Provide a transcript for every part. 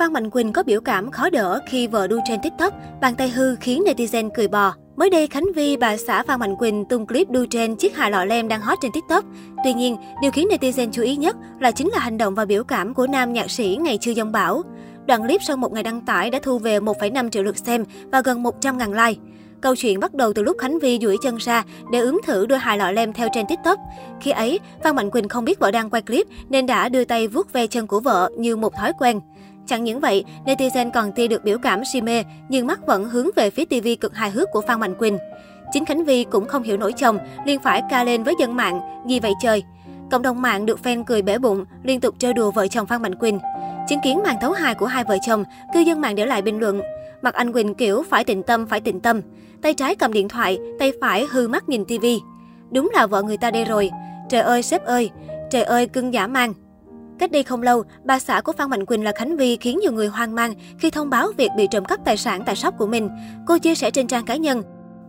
Phan Mạnh Quỳnh có biểu cảm khó đỡ khi vợ đu trên TikTok, bàn tay hư khiến netizen cười bò. Mới đây, Khánh Vi, bà xã Phan Mạnh Quỳnh tung clip đu trên chiếc hài lọ lem đang hot trên TikTok. Tuy nhiên, điều khiến netizen chú ý nhất là chính là hành động và biểu cảm của nam nhạc sĩ ngày chưa dông bão. Đoạn clip sau một ngày đăng tải đã thu về 1,5 triệu lượt xem và gần 100.000 like. Câu chuyện bắt đầu từ lúc Khánh Vi duỗi chân ra để ướm thử đôi hài lọ lem theo trên TikTok. Khi ấy, Phan Mạnh Quỳnh không biết vợ đang quay clip nên đã đưa tay vuốt ve chân của vợ như một thói quen. Chẳng những vậy, netizen còn tia được biểu cảm si mê, nhưng mắt vẫn hướng về phía TV cực hài hước của Phan Mạnh Quỳnh. Chính Khánh Vi cũng không hiểu nổi chồng, liền phải ca lên với dân mạng, gì vậy trời. Cộng đồng mạng được fan cười bể bụng, liên tục chơi đùa vợ chồng Phan Mạnh Quỳnh. Chứng kiến màn thấu hài của hai vợ chồng, cư dân mạng để lại bình luận. Mặt anh Quỳnh kiểu phải tịnh tâm, phải tịnh tâm. Tay trái cầm điện thoại, tay phải hư mắt nhìn tivi. Đúng là vợ người ta đây rồi. Trời ơi sếp ơi, trời ơi cưng giả mang. Cách đây không lâu, bà xã của Phan Mạnh Quỳnh là Khánh Vi khiến nhiều người hoang mang khi thông báo việc bị trộm cắp tài sản tại shop của mình. Cô chia sẻ trên trang cá nhân.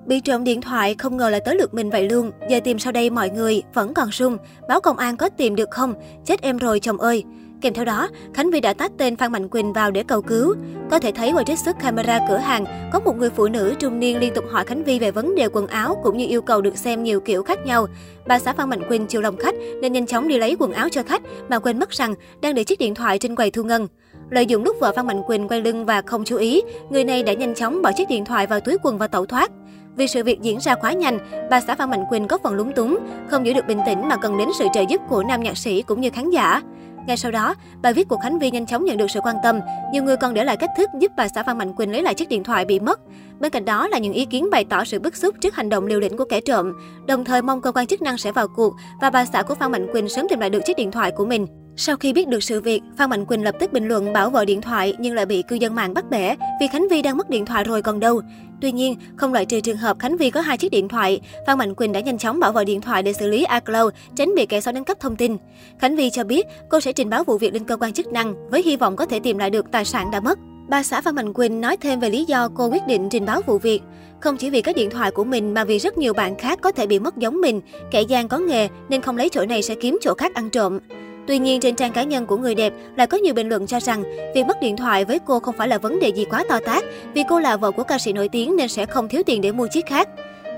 Bị trộm điện thoại không ngờ là tới lượt mình vậy luôn. Giờ tìm sau đây mọi người vẫn còn sung. Báo công an có tìm được không? Chết em rồi chồng ơi. Kèm theo đó, Khánh Vi đã tách tên Phan Mạnh Quỳnh vào để cầu cứu. Có thể thấy qua trích xuất camera cửa hàng, có một người phụ nữ trung niên liên tục hỏi Khánh Vi về vấn đề quần áo cũng như yêu cầu được xem nhiều kiểu khác nhau. Bà xã Phan Mạnh Quỳnh chiều lòng khách nên nhanh chóng đi lấy quần áo cho khách mà quên mất rằng đang để chiếc điện thoại trên quầy thu ngân. Lợi dụng lúc vợ Phan Mạnh Quỳnh quay lưng và không chú ý, người này đã nhanh chóng bỏ chiếc điện thoại vào túi quần và tẩu thoát. Vì sự việc diễn ra quá nhanh, bà xã Phan Mạnh Quỳnh có phần lúng túng, không giữ được bình tĩnh mà cần đến sự trợ giúp của nam nhạc sĩ cũng như khán giả. Ngay sau đó, bài viết của Khánh Vi nhanh chóng nhận được sự quan tâm. Nhiều người còn để lại cách thức giúp bà xã Phan Mạnh Quỳnh lấy lại chiếc điện thoại bị mất. Bên cạnh đó là những ý kiến bày tỏ sự bức xúc trước hành động liều lĩnh của kẻ trộm, đồng thời mong cơ quan chức năng sẽ vào cuộc và bà xã của Phan Mạnh Quỳnh sớm tìm lại được chiếc điện thoại của mình. Sau khi biết được sự việc, Phan Mạnh Quỳnh lập tức bình luận bảo vợ điện thoại nhưng lại bị cư dân mạng bắt bẻ vì Khánh Vi đang mất điện thoại rồi còn đâu. Tuy nhiên, không loại trừ trường hợp Khánh Vi có hai chiếc điện thoại, Phan Mạnh Quỳnh đã nhanh chóng bảo vợ điện thoại để xử lý iCloud, tránh bị kẻ xấu đánh cắp thông tin. Khánh Vi cho biết cô sẽ trình báo vụ việc lên cơ quan chức năng với hy vọng có thể tìm lại được tài sản đã mất. Bà xã Phan Mạnh Quỳnh nói thêm về lý do cô quyết định trình báo vụ việc. Không chỉ vì cái điện thoại của mình mà vì rất nhiều bạn khác có thể bị mất giống mình, kẻ gian có nghề nên không lấy chỗ này sẽ kiếm chỗ khác ăn trộm. Tuy nhiên, trên trang cá nhân của người đẹp lại có nhiều bình luận cho rằng việc mất điện thoại với cô không phải là vấn đề gì quá to tát, vì cô là vợ của ca sĩ nổi tiếng nên sẽ không thiếu tiền để mua chiếc khác.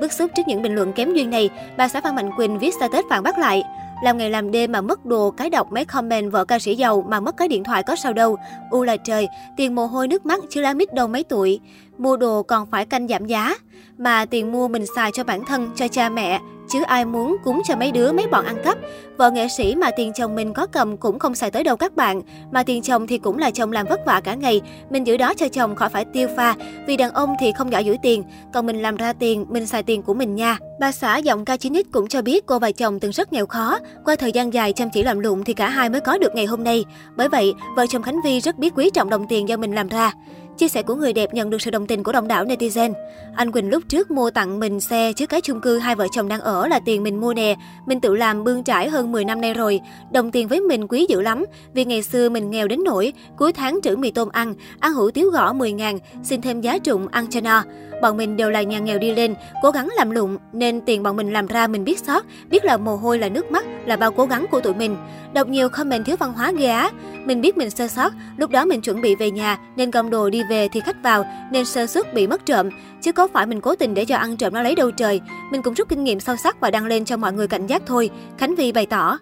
Bức xúc trước những bình luận kém duyên này, bà xã Phan Mạnh Quỳnh viết status phản bác lại. Làm ngày làm đêm mà mất đồ, cái độc mấy comment vợ ca sĩ giàu mà mất cái điện thoại có sao đâu. U là trời, tiền mồ hôi nước mắt chứ lá mít đâu mấy tuổi. Mua đồ còn phải canh giảm giá. Mà tiền mua mình xài cho bản thân, cho cha mẹ, chứ ai muốn cúng cho mấy đứa mấy bọn ăn cắp. Vợ nghệ sĩ mà tiền chồng mình có cầm cũng không xài tới đâu các bạn. Mà tiền chồng thì cũng là chồng làm vất vả cả ngày. Mình giữ đó cho chồng khỏi phải tiêu pha. Vì đàn ông thì không giỏi giữ tiền. Còn mình làm ra tiền, mình xài tiền của mình nha. Bà xã giọng ca 9 cũng cho biết cô và chồng từng rất nghèo khó. Qua thời gian dài chăm chỉ làm lụng thì cả hai mới có được ngày hôm nay. Bởi vậy, vợ chồng Khánh Vi rất biết quý trọng đồng tiền do mình làm ra. Chia sẻ của người đẹp nhận được sự đồng tình của đông đảo netizen. Anh Quỳnh lúc trước mua tặng mình xe trước cái chung cư hai vợ chồng đang ở là tiền mình mua nè. Mình tự làm bươn trải hơn 10 năm nay rồi. Đồng tiền với mình quý dữ lắm. Vì ngày xưa mình nghèo đến nỗi cuối tháng trữ mì tôm ăn, ăn hủ tiếu gõ 10 ngàn, xin thêm giá trụng ăn cho no. Bọn mình đều là nhà nghèo đi lên, cố gắng làm lụng nên tiền bọn mình làm ra mình biết sót, biết là mồ hôi là nước mắt, là bao cố gắng của tụi mình. Đọc nhiều comment thiếu văn hóa ghê á. Mình biết mình sơ sót, lúc đó mình chuẩn bị về nhà nên gom đồ đi về thì khách vào nên sơ suất bị mất trộm. Chứ có phải mình cố tình để cho ăn trộm nó lấy đâu trời. Mình cũng rút kinh nghiệm sâu sắc và đăng lên cho mọi người cảnh giác thôi. Khánh Vi bày tỏ.